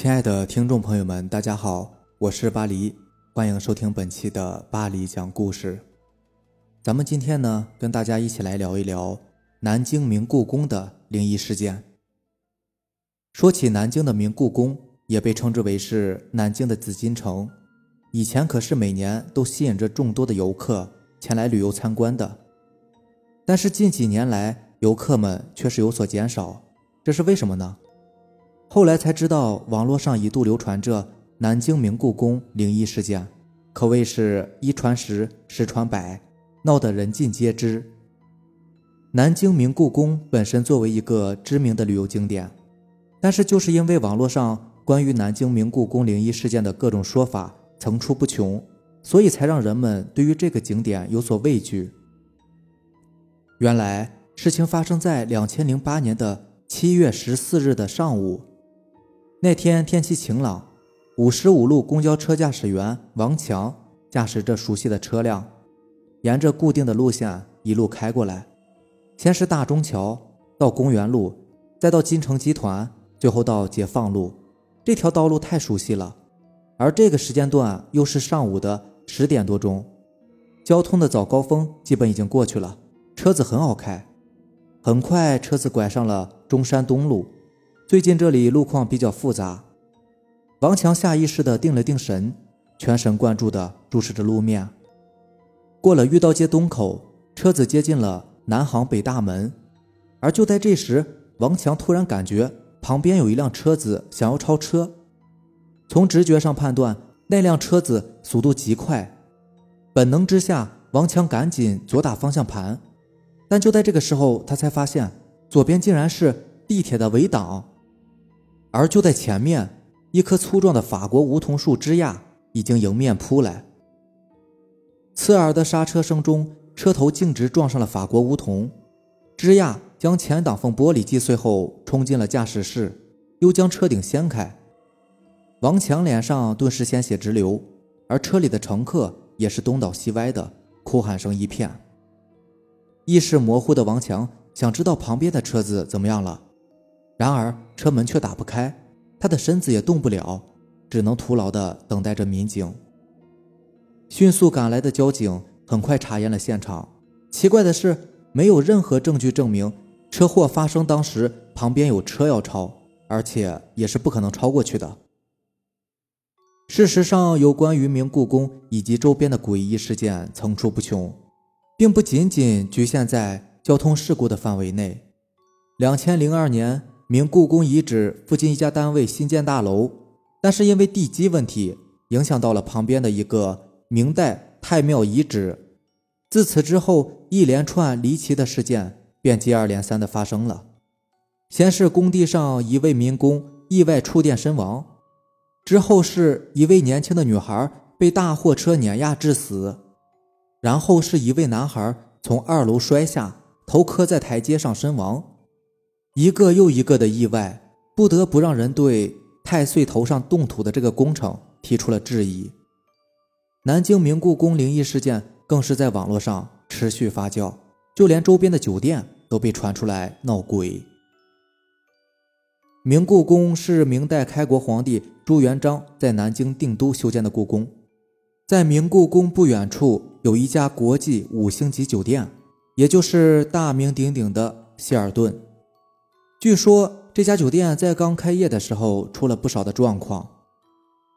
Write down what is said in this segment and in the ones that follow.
亲爱的听众朋友们，大家好，我是巴黎，欢迎收听本期的巴黎讲故事。咱们今天呢，跟大家一起来聊一聊南京明故宫的灵异事件。说起南京的明故宫，也被称之为是南京的紫禁城，以前可是每年都吸引着众多的游客前来旅游参观的。但是近几年来，游客们却是有所减少，这是为什么呢？后来才知道，网络上一度流传着南京明故宫灵异事件，可谓是一传十，十传百，闹得人尽皆知。南京明故宫本身作为一个知名的旅游景点，但是就是因为网络上关于南京明故宫灵异事件的各种说法层出不穷，所以才让人们对于这个景点有所畏惧。原来事情发生在两千零八年的七月十四日的上午。那天天气晴朗，五十五路公交车驾驶员王强驾驶着熟悉的车辆，沿着固定的路线一路开过来。先是大中桥，到公园路，再到金城集团，最后到解放路。这条道路太熟悉了，而这个时间段又是上午的十点多钟，交通的早高峰基本已经过去了，车子很好开。很快，车子拐上了中山东路。最近这里路况比较复杂，王强下意识地定了定神，全神贯注地注视着路面。过了御道街东口，车子接近了南航北大门，而就在这时，王强突然感觉旁边有一辆车子想要超车。从直觉上判断，那辆车子速度极快。本能之下，王强赶紧左打方向盘，但就在这个时候，他才发现左边竟然是地铁的围挡。而就在前面，一棵粗壮的法国梧桐树枝桠已经迎面扑来。刺耳的刹车声中，车头径直撞上了法国梧桐，枝桠将前挡风玻璃击碎后，冲进了驾驶室，又将车顶掀开。王强脸上顿时鲜血直流，而车里的乘客也是东倒西歪的，哭喊声一片。意识模糊的王强想知道旁边的车子怎么样了。然而车门却打不开，他的身子也动不了，只能徒劳地等待着民警。迅速赶来的交警很快查验了现场，奇怪的是，没有任何证据证明车祸发生当时旁边有车要超，而且也是不可能超过去的。事实上，有关于明故宫以及周边的诡异事件层出不穷，并不仅仅局限在交通事故的范围内。两千零二年。明故宫遗址附近一家单位新建大楼，但是因为地基问题，影响到了旁边的一个明代太庙遗址。自此之后，一连串离奇的事件便接二连三的发生了。先是工地上一位民工意外触电身亡，之后是一位年轻的女孩被大货车碾压致死，然后是一位男孩从二楼摔下，头磕在台阶上身亡。一个又一个的意外，不得不让人对太岁头上动土的这个工程提出了质疑。南京明故宫灵异事件更是在网络上持续发酵，就连周边的酒店都被传出来闹鬼。明故宫是明代开国皇帝朱元璋在南京定都修建的故宫，在明故宫不远处有一家国际五星级酒店，也就是大名鼎鼎的希尔顿。据说这家酒店在刚开业的时候出了不少的状况，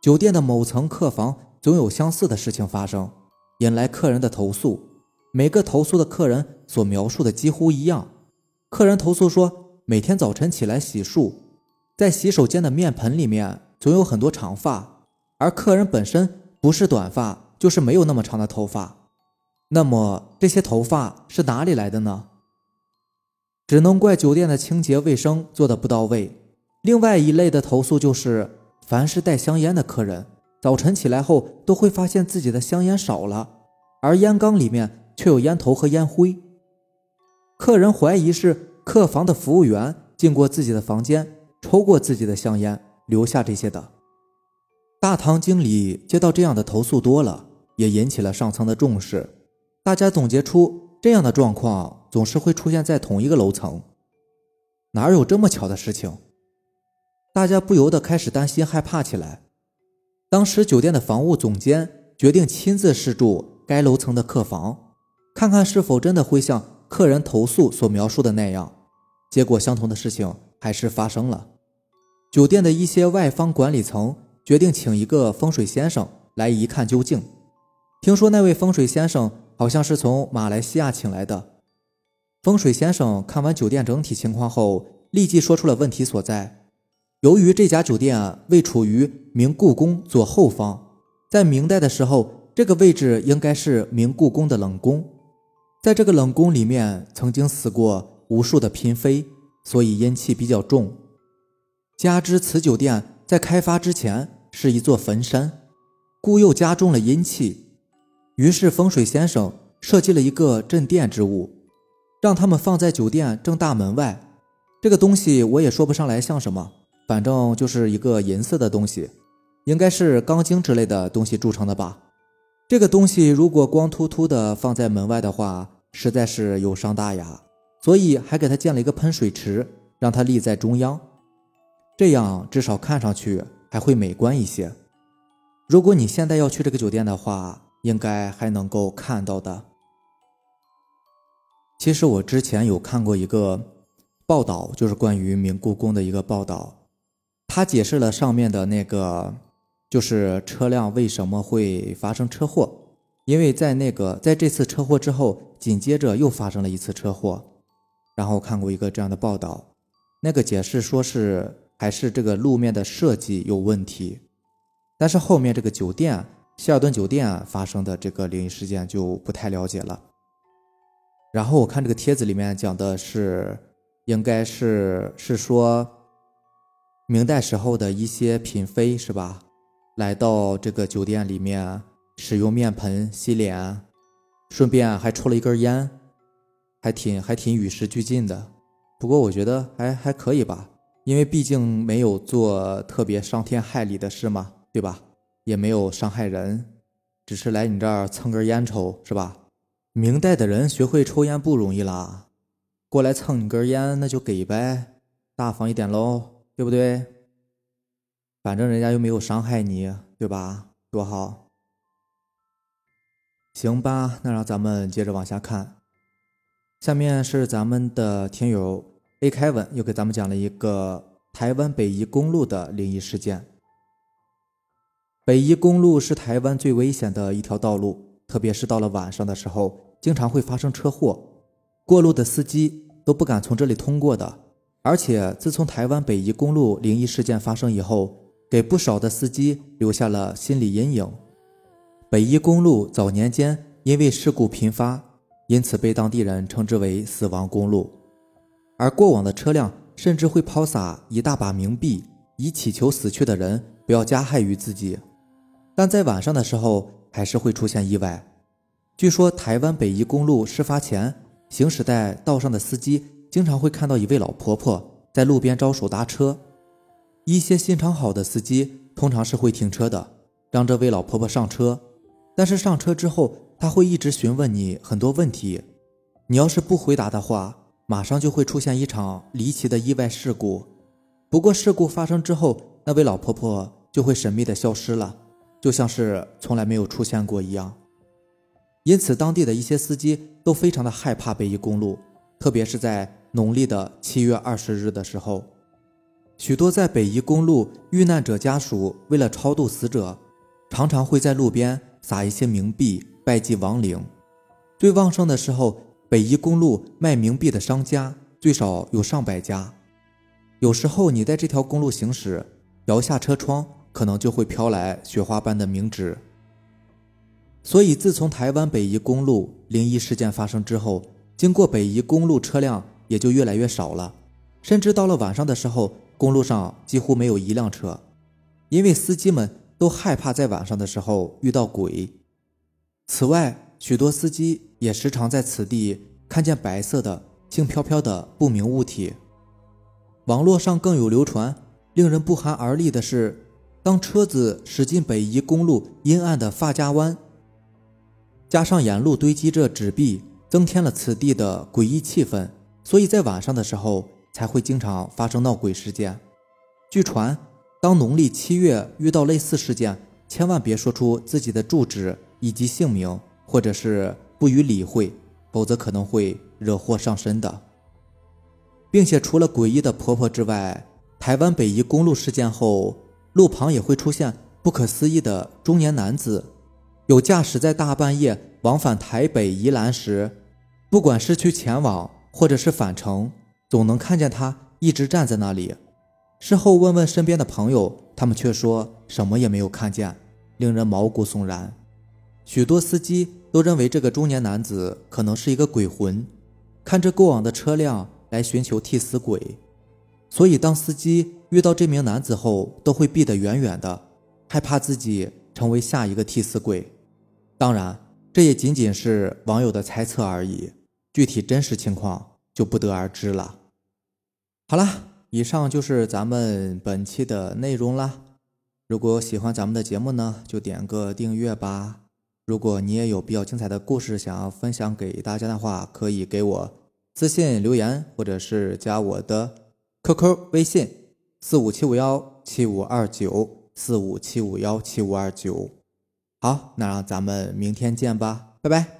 酒店的某层客房总有相似的事情发生，引来客人的投诉。每个投诉的客人所描述的几乎一样。客人投诉说，每天早晨起来洗漱，在洗手间的面盆里面总有很多长发，而客人本身不是短发就是没有那么长的头发。那么这些头发是哪里来的呢？只能怪酒店的清洁卫生做的不到位。另外一类的投诉就是，凡是带香烟的客人，早晨起来后都会发现自己的香烟少了，而烟缸里面却有烟头和烟灰。客人怀疑是客房的服务员进过自己的房间，抽过自己的香烟，留下这些的。大堂经理接到这样的投诉多了，也引起了上层的重视。大家总结出。这样的状况总是会出现在同一个楼层，哪有这么巧的事情？大家不由得开始担心害怕起来。当时酒店的房务总监决定亲自试住该楼层的客房，看看是否真的会像客人投诉所描述的那样。结果，相同的事情还是发生了。酒店的一些外方管理层决定请一个风水先生来一看究竟。听说那位风水先生好像是从马来西亚请来的。风水先生看完酒店整体情况后，立即说出了问题所在。由于这家酒店位处于明故宫左后方，在明代的时候，这个位置应该是明故宫的冷宫。在这个冷宫里面，曾经死过无数的嫔妃，所以阴气比较重。加之此酒店在开发之前是一座坟山，故又加重了阴气。于是风水先生设计了一个镇店之物，让他们放在酒店正大门外。这个东西我也说不上来像什么，反正就是一个银色的东西，应该是钢筋之类的东西铸成的吧。这个东西如果光秃秃的放在门外的话，实在是有伤大雅，所以还给他建了一个喷水池，让它立在中央，这样至少看上去还会美观一些。如果你现在要去这个酒店的话，应该还能够看到的。其实我之前有看过一个报道，就是关于明故宫的一个报道，他解释了上面的那个，就是车辆为什么会发生车祸。因为在那个在这次车祸之后，紧接着又发生了一次车祸。然后看过一个这样的报道，那个解释说是还是这个路面的设计有问题，但是后面这个酒店。希尔顿酒店发生的这个灵异事件就不太了解了。然后我看这个帖子里面讲的是，应该是是说，明代时候的一些嫔妃是吧，来到这个酒店里面使用面盆洗脸，顺便还抽了一根烟，还挺还挺与时俱进的。不过我觉得还还可以吧，因为毕竟没有做特别伤天害理的事嘛，对吧？也没有伤害人，只是来你这儿蹭根烟抽，是吧？明代的人学会抽烟不容易啦，过来蹭你根烟那就给呗，大方一点喽，对不对？反正人家又没有伤害你，对吧？多好。行吧，那让咱们接着往下看。下面是咱们的听友 A 凯文又给咱们讲了一个台湾北宜公路的灵异事件。北宜公路是台湾最危险的一条道路，特别是到了晚上的时候，经常会发生车祸，过路的司机都不敢从这里通过的。而且，自从台湾北宜公路灵异事件发生以后，给不少的司机留下了心理阴影。北宜公路早年间因为事故频发，因此被当地人称之为“死亡公路”，而过往的车辆甚至会抛洒一大把冥币，以祈求死去的人不要加害于自己。但在晚上的时候，还是会出现意外。据说台湾北宜公路事发前，行驶在道上的司机经常会看到一位老婆婆在路边招手搭车。一些心肠好的司机通常是会停车的，让这位老婆婆上车。但是上车之后，他会一直询问你很多问题。你要是不回答的话，马上就会出现一场离奇的意外事故。不过事故发生之后，那位老婆婆就会神秘的消失了。就像是从来没有出现过一样，因此当地的一些司机都非常的害怕北宜公路，特别是在农历的七月二十日的时候，许多在北宜公路遇难者家属为了超度死者，常常会在路边撒一些冥币拜祭亡灵。最旺盛的时候，北宜公路卖冥币的商家最少有上百家，有时候你在这条公路行驶，摇下车窗。可能就会飘来雪花般的冥纸。所以，自从台湾北宜公路灵异事件发生之后，经过北宜公路车辆也就越来越少了，甚至到了晚上的时候，公路上几乎没有一辆车，因为司机们都害怕在晚上的时候遇到鬼。此外，许多司机也时常在此地看见白色的、轻飘飘的不明物体。网络上更有流传，令人不寒而栗的是。当车子驶进北宜公路阴暗的发家湾，加上沿路堆积着纸币，增添了此地的诡异气氛，所以在晚上的时候才会经常发生闹鬼事件。据传，当农历七月遇到类似事件，千万别说出自己的住址以及姓名，或者是不予理会，否则可能会惹祸上身的。并且除了诡异的婆婆之外，台湾北宜公路事件后，路旁也会出现不可思议的中年男子，有驾驶在大半夜往返台北宜兰时，不管是去前往或者是返程，总能看见他一直站在那里。事后问问身边的朋友，他们却说什么也没有看见，令人毛骨悚然。许多司机都认为这个中年男子可能是一个鬼魂，看着过往的车辆来寻求替死鬼。所以，当司机遇到这名男子后，都会避得远远的，害怕自己成为下一个替死鬼。当然，这也仅仅是网友的猜测而已，具体真实情况就不得而知了。好啦，以上就是咱们本期的内容啦。如果喜欢咱们的节目呢，就点个订阅吧。如果你也有比较精彩的故事想要分享给大家的话，可以给我私信留言，或者是加我的。QQ 微信四五七五幺七五二九四五七五幺七五二九，好，那让咱们明天见吧，拜拜。